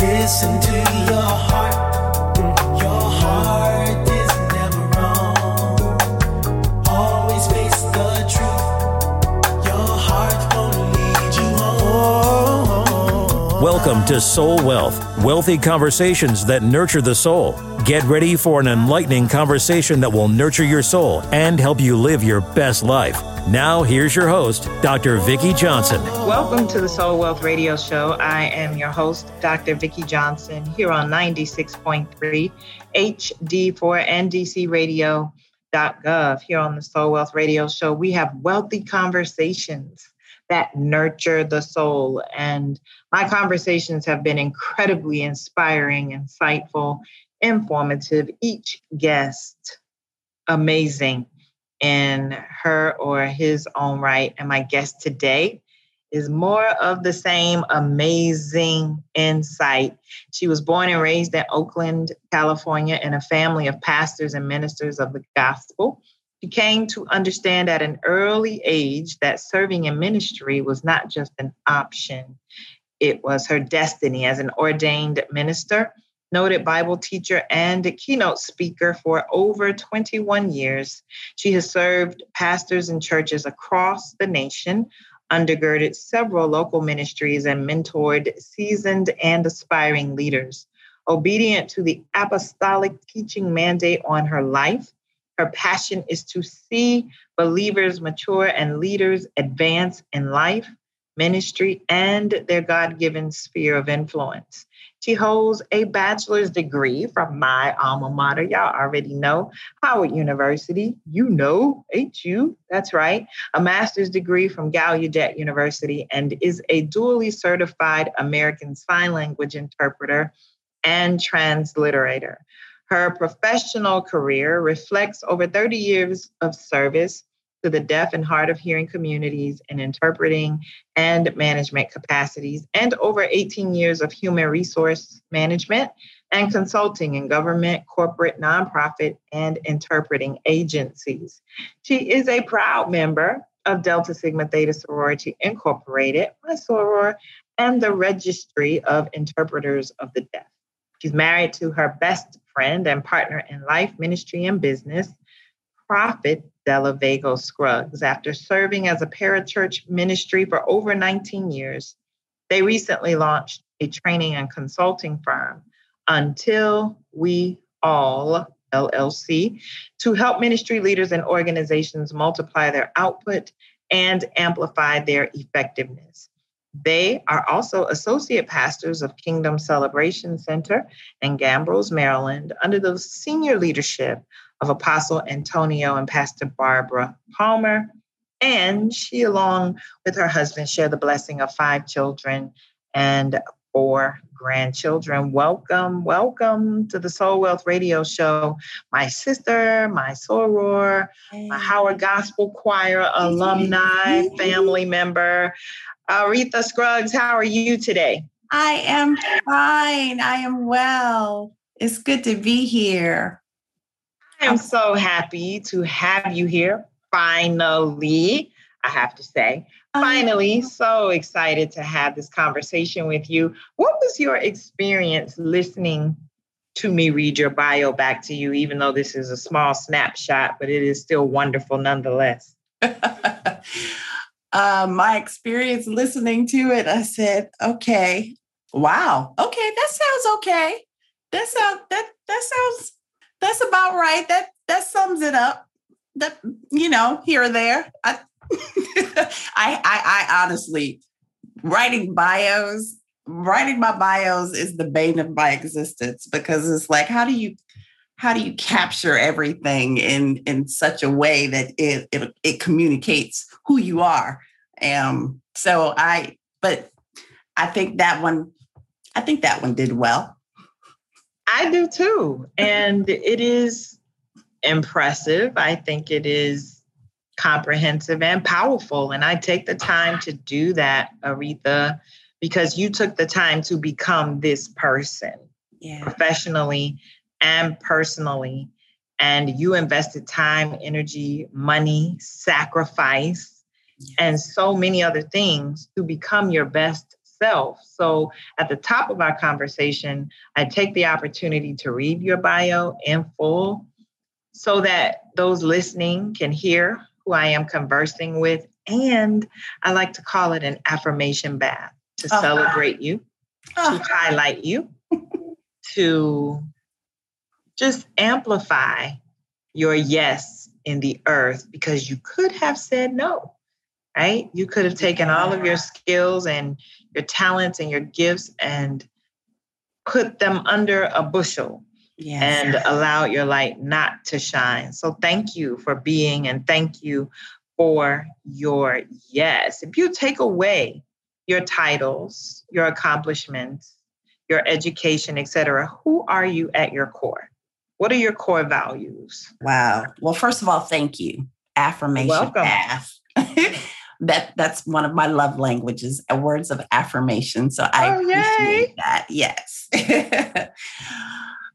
Listen to your heart. Your heart is never wrong. Always face the truth. Your heart won't lead you home. Welcome to Soul Wealth, wealthy conversations that nurture the soul. Get ready for an enlightening conversation that will nurture your soul and help you live your best life. Now, here's your host, Dr. Vicki Johnson. Welcome to the Soul Wealth Radio Show. I am your host, Dr. Vicki Johnson, here on 96.3 HD4 NDCRadio.gov. Here on the Soul Wealth Radio Show, we have wealthy conversations that nurture the soul. And my conversations have been incredibly inspiring, insightful, informative. Each guest, amazing in her or his own right. And my guest today is more of the same amazing insight. She was born and raised in Oakland, California, in a family of pastors and ministers of the gospel. She came to understand at an early age that serving in ministry was not just an option, it was her destiny as an ordained minister noted Bible teacher and keynote speaker for over 21 years. She has served pastors and churches across the nation, undergirded several local ministries, and mentored seasoned and aspiring leaders. Obedient to the apostolic teaching mandate on her life, her passion is to see believers mature and leaders advance in life, ministry, and their God given sphere of influence. She holds a bachelor's degree from my alma mater. Y'all already know Howard University. You know, HU. That's right. A master's degree from Gallaudet University and is a dually certified American Sign Language interpreter and transliterator. Her professional career reflects over 30 years of service to the deaf and hard of hearing communities in interpreting and management capacities, and over 18 years of human resource management and consulting in government, corporate, nonprofit, and interpreting agencies. She is a proud member of Delta Sigma Theta Sorority Incorporated, my soror, and the Registry of Interpreters of the Deaf. She's married to her best friend and partner in life, ministry, and business, Prophet Della Vago Scruggs. After serving as a parachurch ministry for over 19 years, they recently launched a training and consulting firm, Until We All LLC, to help ministry leaders and organizations multiply their output and amplify their effectiveness. They are also associate pastors of Kingdom Celebration Center in Gambrills, Maryland, under the senior leadership of Apostle Antonio and Pastor Barbara Palmer. And she, along with her husband, share the blessing of five children and four grandchildren. Welcome, welcome to the Soul Wealth Radio Show. My sister, my soror, my Howard Gospel Choir alumni, family member, Aretha Scruggs. How are you today? I am fine. I am well. It's good to be here. I am so happy to have you here finally. I have to say, finally, so excited to have this conversation with you. What was your experience listening to me read your bio back to you, even though this is a small snapshot, but it is still wonderful nonetheless? uh, my experience listening to it, I said, okay, wow, okay, that sounds okay. That sounds that that sounds that's about right. That that sums it up. That you know, here or there. I I, I, I honestly writing bios, writing my bios is the bane of my existence because it's like, how do you how do you capture everything in in such a way that it it, it communicates who you are? Um, so I, but I think that one, I think that one did well. I do too. And it is impressive. I think it is comprehensive and powerful. And I take the time to do that, Aretha, because you took the time to become this person yeah. professionally and personally. And you invested time, energy, money, sacrifice, and so many other things to become your best yourself. So at the top of our conversation, I take the opportunity to read your bio in full so that those listening can hear who I am conversing with. And I like to call it an affirmation bath to Oh. celebrate you, to Oh, highlight you, to just amplify your yes in the earth because you could have said no, right? You could have taken all of your skills and your talents and your gifts and put them under a bushel yes. and allowed your light not to shine. So thank you for being and thank you for your yes. If you take away your titles, your accomplishments, your education, etc., who are you at your core? What are your core values? Wow. Well, first of all, thank you. Affirmation Welcome. that that's one of my love languages, uh, words of affirmation. So I Oh, yay. appreciate that. Yes.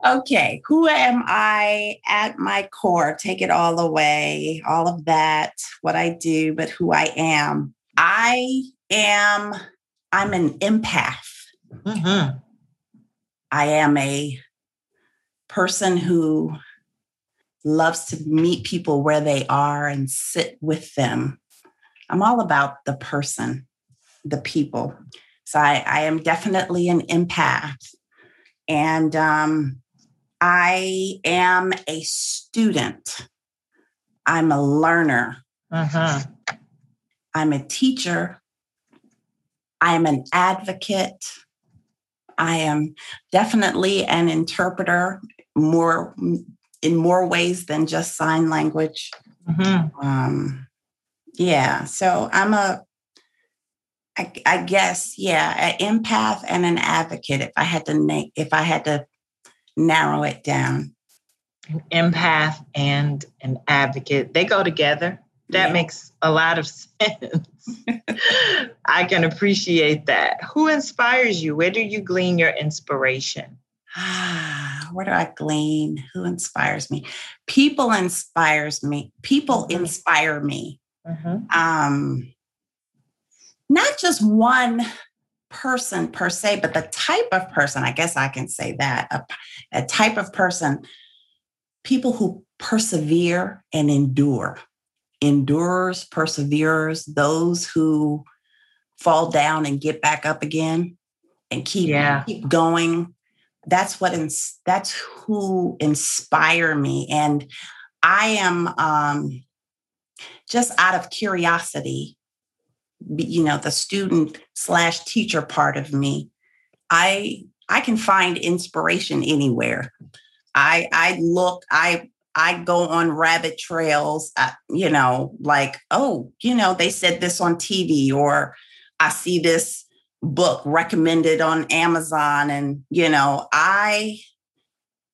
okay. Who am I at my core? Take it all away, all of that, what I do, but who I am. I am, I'm an empath. Mhm. I am a person who loves to meet people where they are and sit with them. I'm all about the person, the people. So I, I am definitely an empath. And um, I am a student. I'm a learner. Mhm. I'm a teacher. I'm an advocate. I am definitely an interpreter more in more ways than just sign language. Mhm. Um, yeah, so I'm a, I, I guess, yeah, an empath and an advocate. If I had to name, if I had to narrow it down, An empath and an advocate, they go together. That Yeah. makes a lot of sense. I can appreciate that. Who inspires you? Where do you glean your inspiration? Ah, where do I glean? Who inspires me? People inspires me. People Mhm. inspire me. Mhm. Um, not just one person per se, but the type of person. I guess I can say that a, a type of person. People who persevere and endure, endures, perseveres. Those who fall down and get back up again and keep Yeah. keep going that's what ins- that's who inspire me and i am um just out of curiosity you know the student slash teacher part of me i i can find inspiration anywhere. I i look i i go on rabbit trails uh, you know like oh you know they said this on tv or i see this book recommended on Amazon and you know I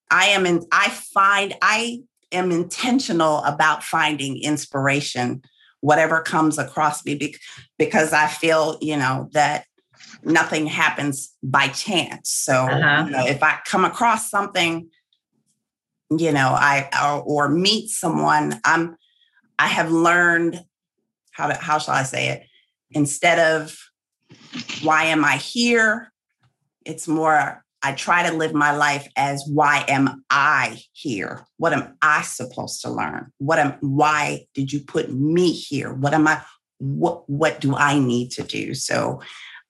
I am in I find I am intentional about finding inspiration whatever comes across me because I feel you know that nothing happens by chance so Uh-huh. you know, if I come across something you know I or, or meet someone I'm I have learned how to how shall I say it instead of why am I here? It's more, I try to live my life as why am I here? What am I supposed to learn? What am why did you put me here? What am I what what do I need to do? So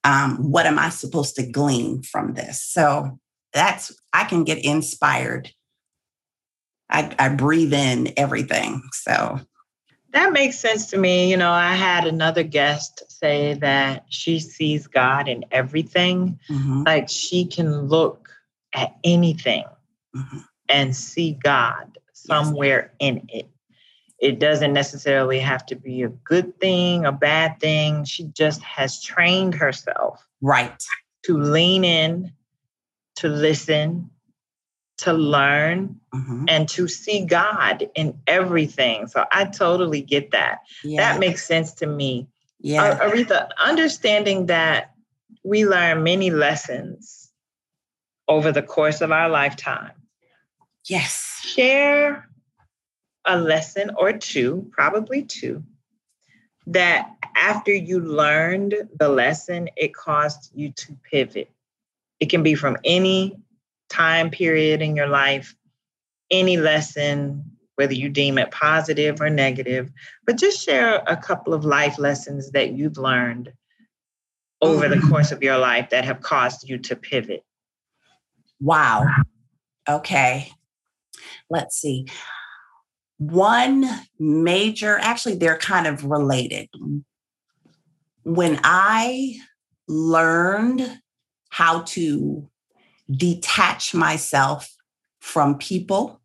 um, what am I supposed to glean from this? So that's I can get inspired. I, I breathe in everything. So That makes sense to me. You know, I had another guest say that she sees God in everything. mhm, Like she can look at anything mhm. and see God somewhere in it. It doesn't necessarily have to be a good thing, a bad thing. She just has trained herself right. to lean in, to listen, to learn, Mhm. and to see God in everything. So I totally get that. Yeah. That makes sense to me. yeah. Uh, Aretha, understanding that we learn many lessons over the course of our lifetime, yes. share a lesson or two, probably two, that after you learned the lesson, it caused you to pivot. It can be from any time period in your life, any lesson, whether you deem it positive or negative, but just share a couple of life lessons that you've learned over the mm-hmm. course of your life that have caused you to pivot. Wow. Okay. Let's see. One major, actually, they're kind of related. When I learned how to detach myself from people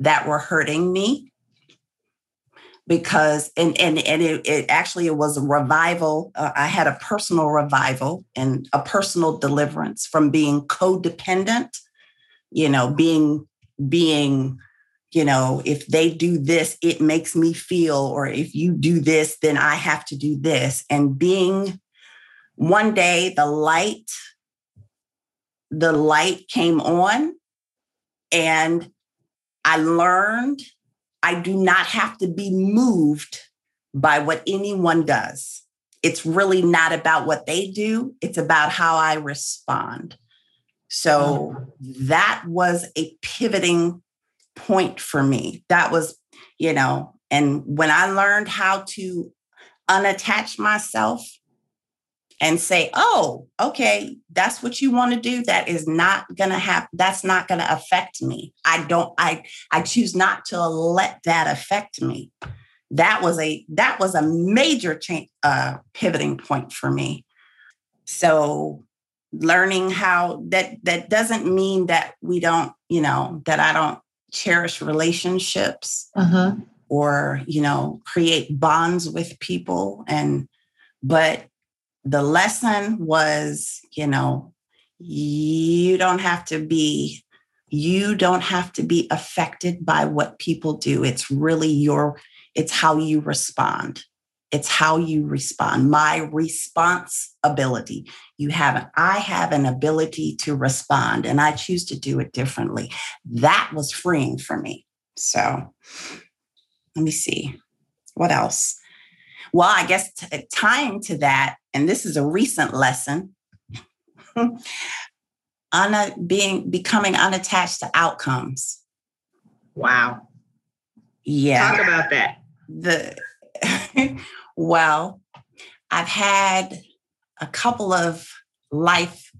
that were hurting me because and and and it, it actually it was a revival uh, i had a personal revival and a personal deliverance from being codependent you know being being you know if they do this it makes me feel or if you do this then i have to do this. And being one day the light the light came on and I learned I do not have to be moved by what anyone does. It's really not about what they do, it's about how I respond. So oh. that was a pivoting point for me. That was, you know, and when I learned how to unattach myself and say, oh, okay, that's what you want to do. That is not going to happen. That's not going to affect me. I don't, I, I choose not to let that affect me. That was a, that was a major change, uh, pivoting point for me. So learning how that, that doesn't mean that we don't, you know, that I don't cherish relationships Uh-huh. or, you know, create bonds with people. And, but the lesson was, you know, you don't have to be you don't have to be affected by what people do. It's really your it's how you respond. It's how you respond. My responsibility. You have an, I have an ability to respond and I choose to do it differently. That was freeing for me. So let me see. What else? Well, I guess t- tying to that, and this is a recent lesson, un- being becoming unattached to outcomes. Wow. Yeah. Talk about that. The well, I've had a couple of life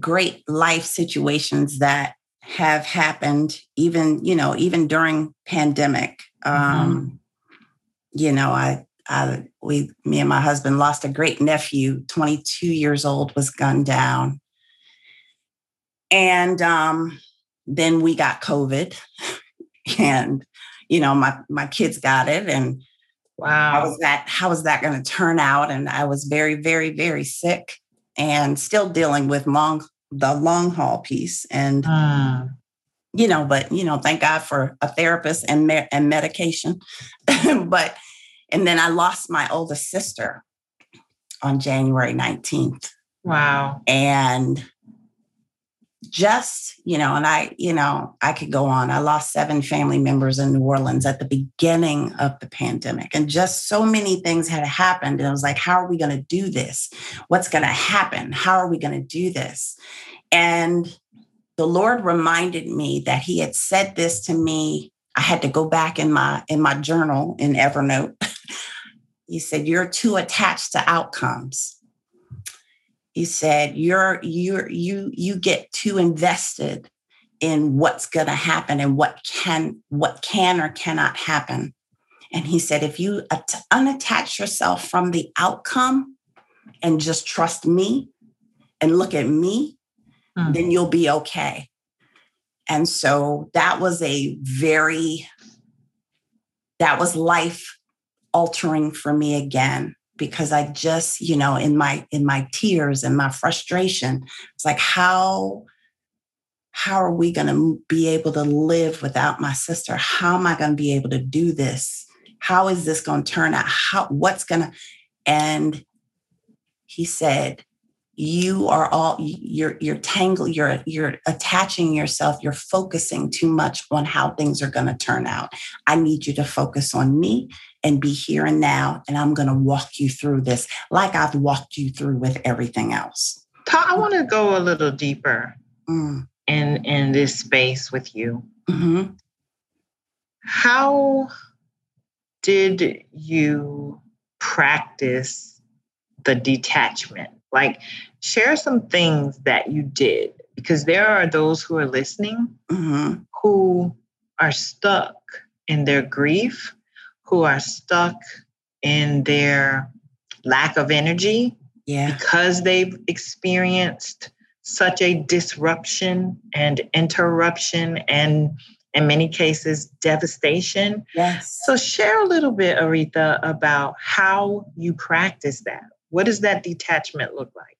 great life situations that have happened even you know even during pandemic um you know i i we me and my husband lost a great nephew 22 years old was gunned down. And um then we got covid. And you know my my kids got it and wow, how was that how was that going to turn out? And i was very very very sick and still dealing with long the long haul piece and Mm. you know but you know thank god for a therapist and me- and medication. But and then i lost my oldest sister on january 19th Wow. and just you know and i you know i could go on. I lost seven family members in new orleans at the beginning of the pandemic. And just so many things had happened. And i was like how are we going to do this? What's going to happen? How are we going to do this? And the lord reminded me that he had said this to me i had to go back in my in my journal in evernote. He said you're too attached to outcomes. He said you're you're you you get too invested in what's going to happen and what can what can or cannot happen. And he said if you at- unattach yourself from the outcome and just trust me and look at me Mm. then you'll be okay and so that was a very that was life altering for me again because i just you know in my in my tears and my frustration it's like how how are we going to be able to live without my sister? How am i going to be able to do this? How is this going to turn out? How what's going to and he said you are all you're you're tangled you're you're attaching yourself you're focusing too much on how things are going to turn out. I need you to focus on me and be here and now and i'm going to walk you through this like i've walked you through with everything else. I want to go a little deeper mm. in in this space with you. Hmm how did you practice the detachment? Like share some things that you did because there are those who are listening hmm who are stuck in their grief, who are stuck in their lack of energy yeah because they've experienced such a disruption and interruption and in many cases devastation. yes So share a little bit Aretha about how you practice that. What does that detachment look like?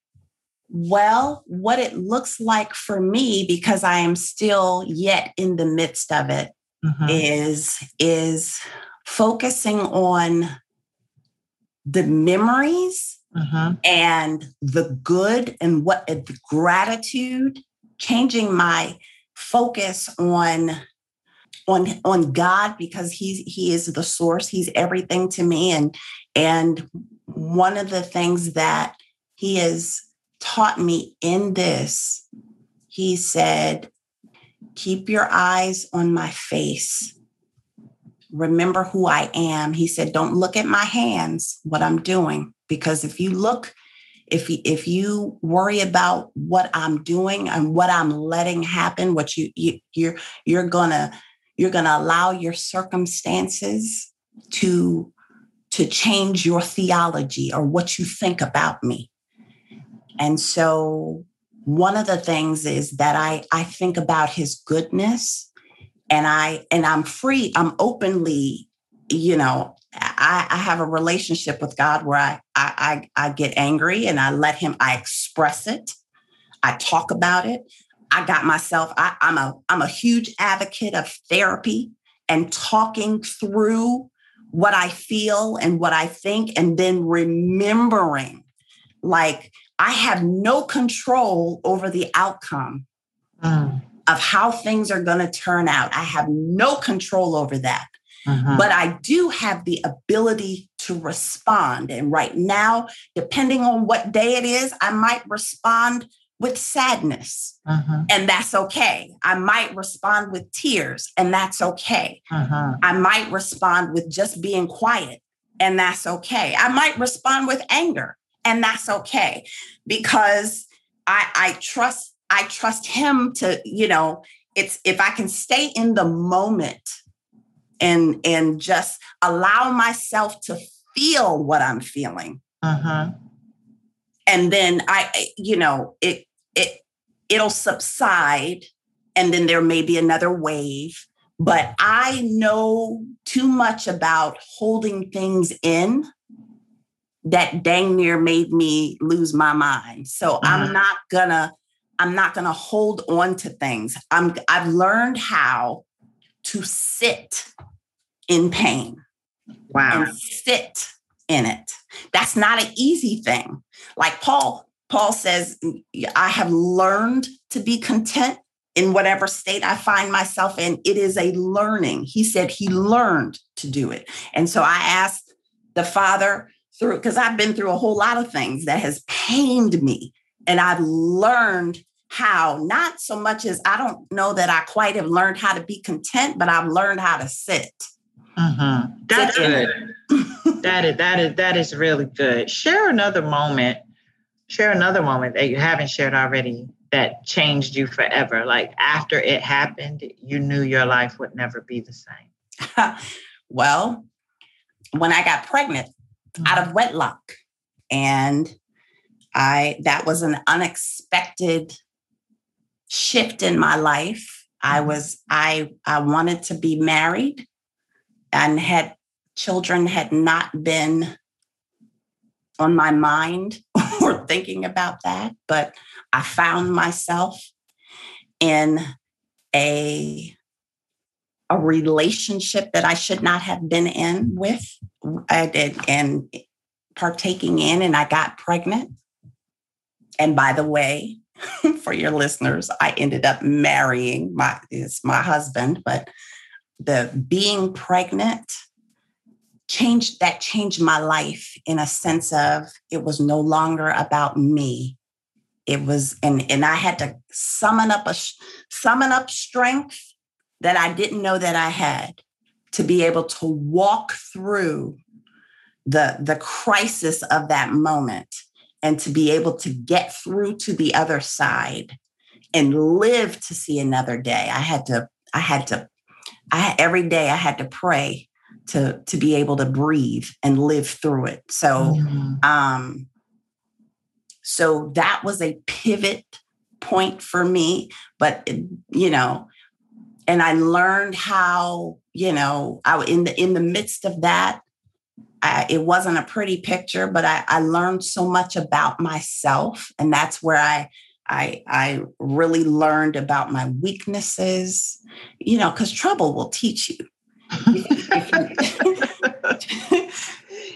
Well, what it looks like for me, because I am still yet in the midst of it, Mhm. is is focusing on the memories Mhm. and the good and what the gratitude, changing my focus on on on God because he's he is the source, he's everything to me and and one of the things that he has taught me in this he said keep your eyes on my face remember who I am. He said, don't look at my hands, what I'm doing, because if you look, if you, if you worry about what I'm doing and what I'm letting happen, what you, you you're you're gonna you're gonna allow your circumstances to to change your theology or what you think about me. And so one of the things is that I I think about his goodness and I and I'm free, I'm openly, you know, I, I have a relationship with God where I, I I I get angry and I let him, I express it, I talk about it. I got myself, I, I'm a I'm a huge advocate of therapy and talking through what I feel and what I think, and then remembering like I have no control over the outcome Mm. of how things are going to turn out. I have no control over that. Mhm. But I do have the ability to respond. And right now, depending on what day it is, I might respond with sadness, Mhm. and that's okay. I might respond with tears, and that's okay. Mhm. I might respond with just being quiet, and that's okay. I might respond with anger, and that's okay because I, I trust I trust him to you know it's if I can stay in the moment and and just allow myself to feel what I'm feeling Mhm. and then I I- you know it it it'll subside and then there may be another wave but I know too much about holding things in that dang near made me lose my mind. So I'm Mhm. not gonna I'm not gonna hold on to things. I'm I've learned how to sit in pain Wow. and sit in it. That's not an easy thing. Like Paul, Paul says, I have learned to be content in whatever state I find myself in. It is a learning. He said he learned to do it. And so I asked the Father through, because I've been through a whole lot of things that has pained me. And I've learned how, not so much as I don't know that I quite have learned how to be content, but I've learned how to sit. Mhm. That's Sit good. That is that is that is really good. Share another moment. Share another moment that you haven't shared already that changed you forever. Like after it happened, you knew your life would never be the same. well, when I got pregnant out of mm-hmm. wedlock, and I that was an unexpected shift in my life. I mm-hmm. was I I wanted to be married and had children had not been on my mind or thinking about that, but I found myself in a a relationship that I should not have been in with and partaking in, and I got pregnant. and by the way, for your listeners, I ended up marrying my is my husband, but the being pregnant changed that changed my life in a sense of it was no longer about me. It was and and I had to summon up a summon up strength that I didn't know that I had to be able to walk through the the crisis of that moment and to be able to get through to the other side and live to see another day i had to i had to i every day i had to pray to to be able to breathe and live through it so mm-hmm. um so that was a pivot point for me but you know and i learned how you know i in the in the midst of that I, it wasn't a pretty picture, but I, I learned so much about myself, and that's where I I I really learned about my weaknesses. You know, because trouble will teach you.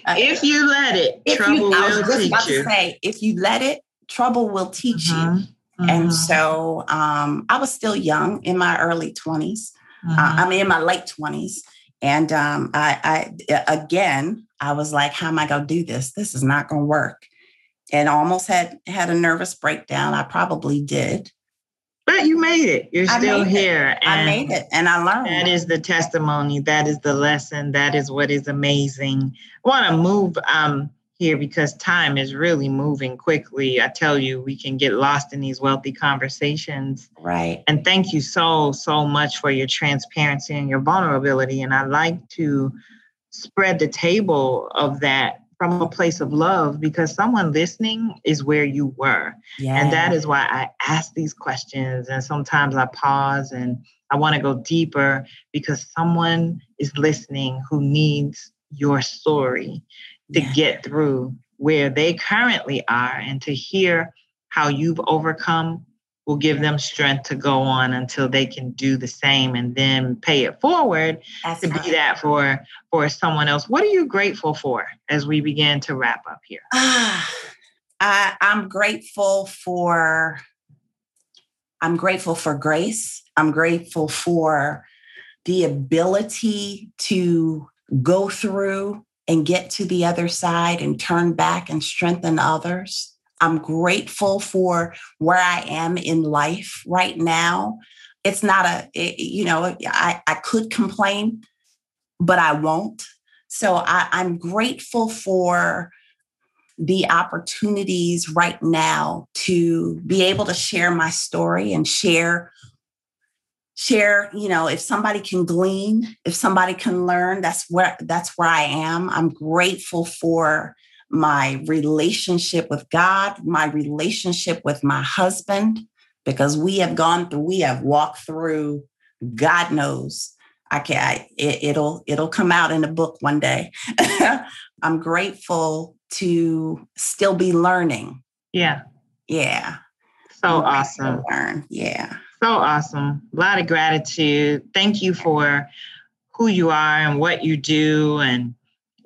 if you let it, trouble you, will teach you. say, if you let it, trouble will teach you. Mm-hmm. Mm-hmm. And so um, I was still young in my early 20s. Uh, mm-hmm. Uh, I mean, in my late 20s. And um, I, I, again, I was like, how am I going to do this? This is not going to work. And almost had had a nervous breakdown. I probably did. But you made it. You're still here. It. I made it and I learned. That is the testimony. That is the lesson. That is what is amazing. I want to move um, here because time is really moving quickly. I tell you, we can get lost in these wealthy conversations. Right. And thank you so, so much for your transparency and your vulnerability. And I like to spread the table of that from a place of love because someone listening is where you were. Yeah. And that is why I ask these questions. And sometimes I pause and I want to go deeper because someone is listening who needs your story to yeah. get through where they currently are and to hear how you've overcome will give them strength to go on until they can do the same and then pay it forward That's to right. be that for for someone else. What are you grateful for as we begin to wrap up here? Ah, I, I'm grateful for I'm grateful for grace. I'm grateful for the ability to go through and get to the other side and turn back and strengthen others. I'm grateful for where I am in life right now. It's not a, it, you know, I, I could complain, but I won't. So I, I'm grateful for the opportunities right now to be able to share my story and share share you know if somebody can glean if somebody can learn that's where that's where i am i'm grateful for my relationship with God, my relationship with my husband, because we have gone through, we have walked through, God knows. I can I, it, it'll it'll come out in a book one day. I'm grateful to still be learning. Yeah. Yeah. So awesome. Learn. Yeah. So awesome. A lot of gratitude. Thank you for who you are and what you do and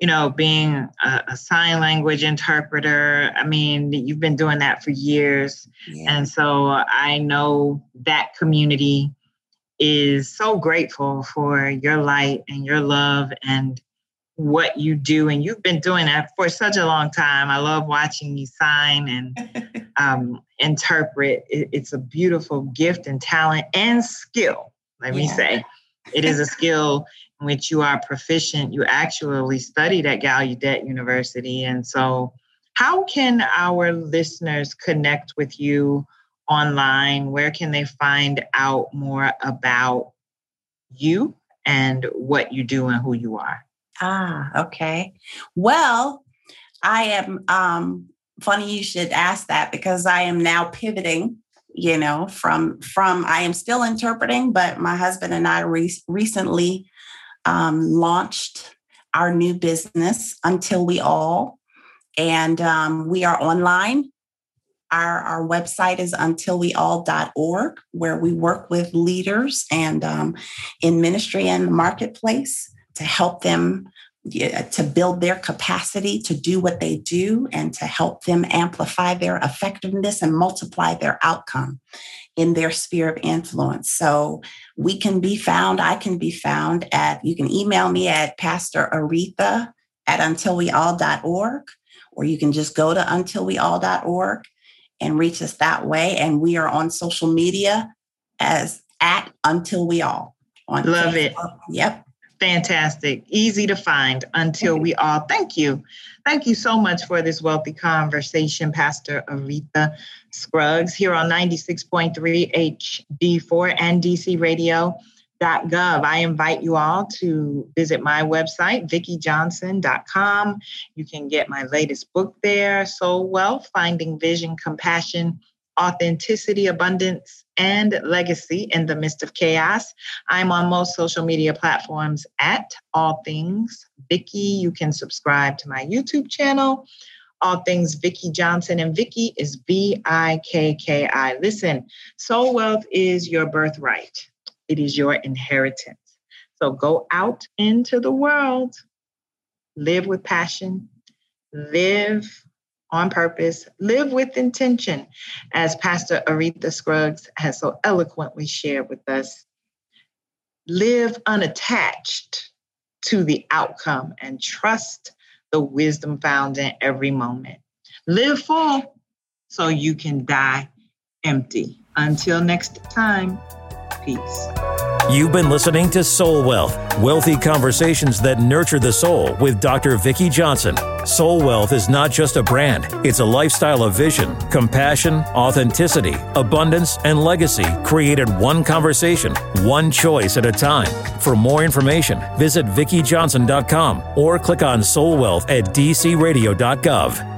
you know, being a, a, sign language interpreter. I mean, you've been doing that for years. Yeah. And so I know that community is so grateful for your light and your love and what you do. And you've been doing that for such a long time. I love watching you sign and um, interpret. It, it's a beautiful gift and talent and skill, let yeah. me say. It is a skill in which you are proficient. You actually studied at Gallaudet University. And so, how can our listeners connect with you online? Where can they find out more about you and what you do and who you are? Ah, okay. Well, I am um funny you should ask that because I am now pivoting you know from from i am still interpreting but my husband and i re- recently um, launched our new business until we all and um, we are online our, our website is untilweall.org where we work with leaders and um, in ministry and the marketplace to help them to build their capacity to do what they do and to help them amplify their effectiveness and multiply their outcome in their sphere of influence. So we can be found, I can be found at, you can email me at Pastor Aretha at untilweall.org, or you can just go to untilweall.org and reach us that way. And we are on social media as at Until We All. On Love Facebook. it. Yep. Fantastic. Easy to find until we all. Thank you. Thank you so much for this wealthy conversation, Pastor Aretha Scruggs, here on 96.3 HD4 and DC Radio. Gov. I invite you all to visit my website, vickijohnson.com. You can get my latest book there, Soul Wealth Finding Vision, Compassion, Authenticity, Abundance, and Legacy in the Midst of Chaos. I'm on most social media platforms at All Things Vicki. You can subscribe to my YouTube channel. All things Vicki Johnson, and Vicki is V I K K I. Listen, soul wealth is your birthright it is your inheritance. So go out into the world, live with passion, live on purpose, live with intention, as Pastor Aretha Scruggs has so eloquently shared with us. Live unattached to the outcome and trust the wisdom found in every moment. Live full so you can die empty. Until next time. Peace. You've been listening to Soul Wealth, wealthy conversations that nurture the soul with Dr. Vicki Johnson. Soul Wealth is not just a brand, it's a lifestyle of vision, compassion, authenticity, abundance, and legacy created one conversation, one choice at a time. For more information, visit vickijohnson.com or click on Soul Wealth at dcradio.gov.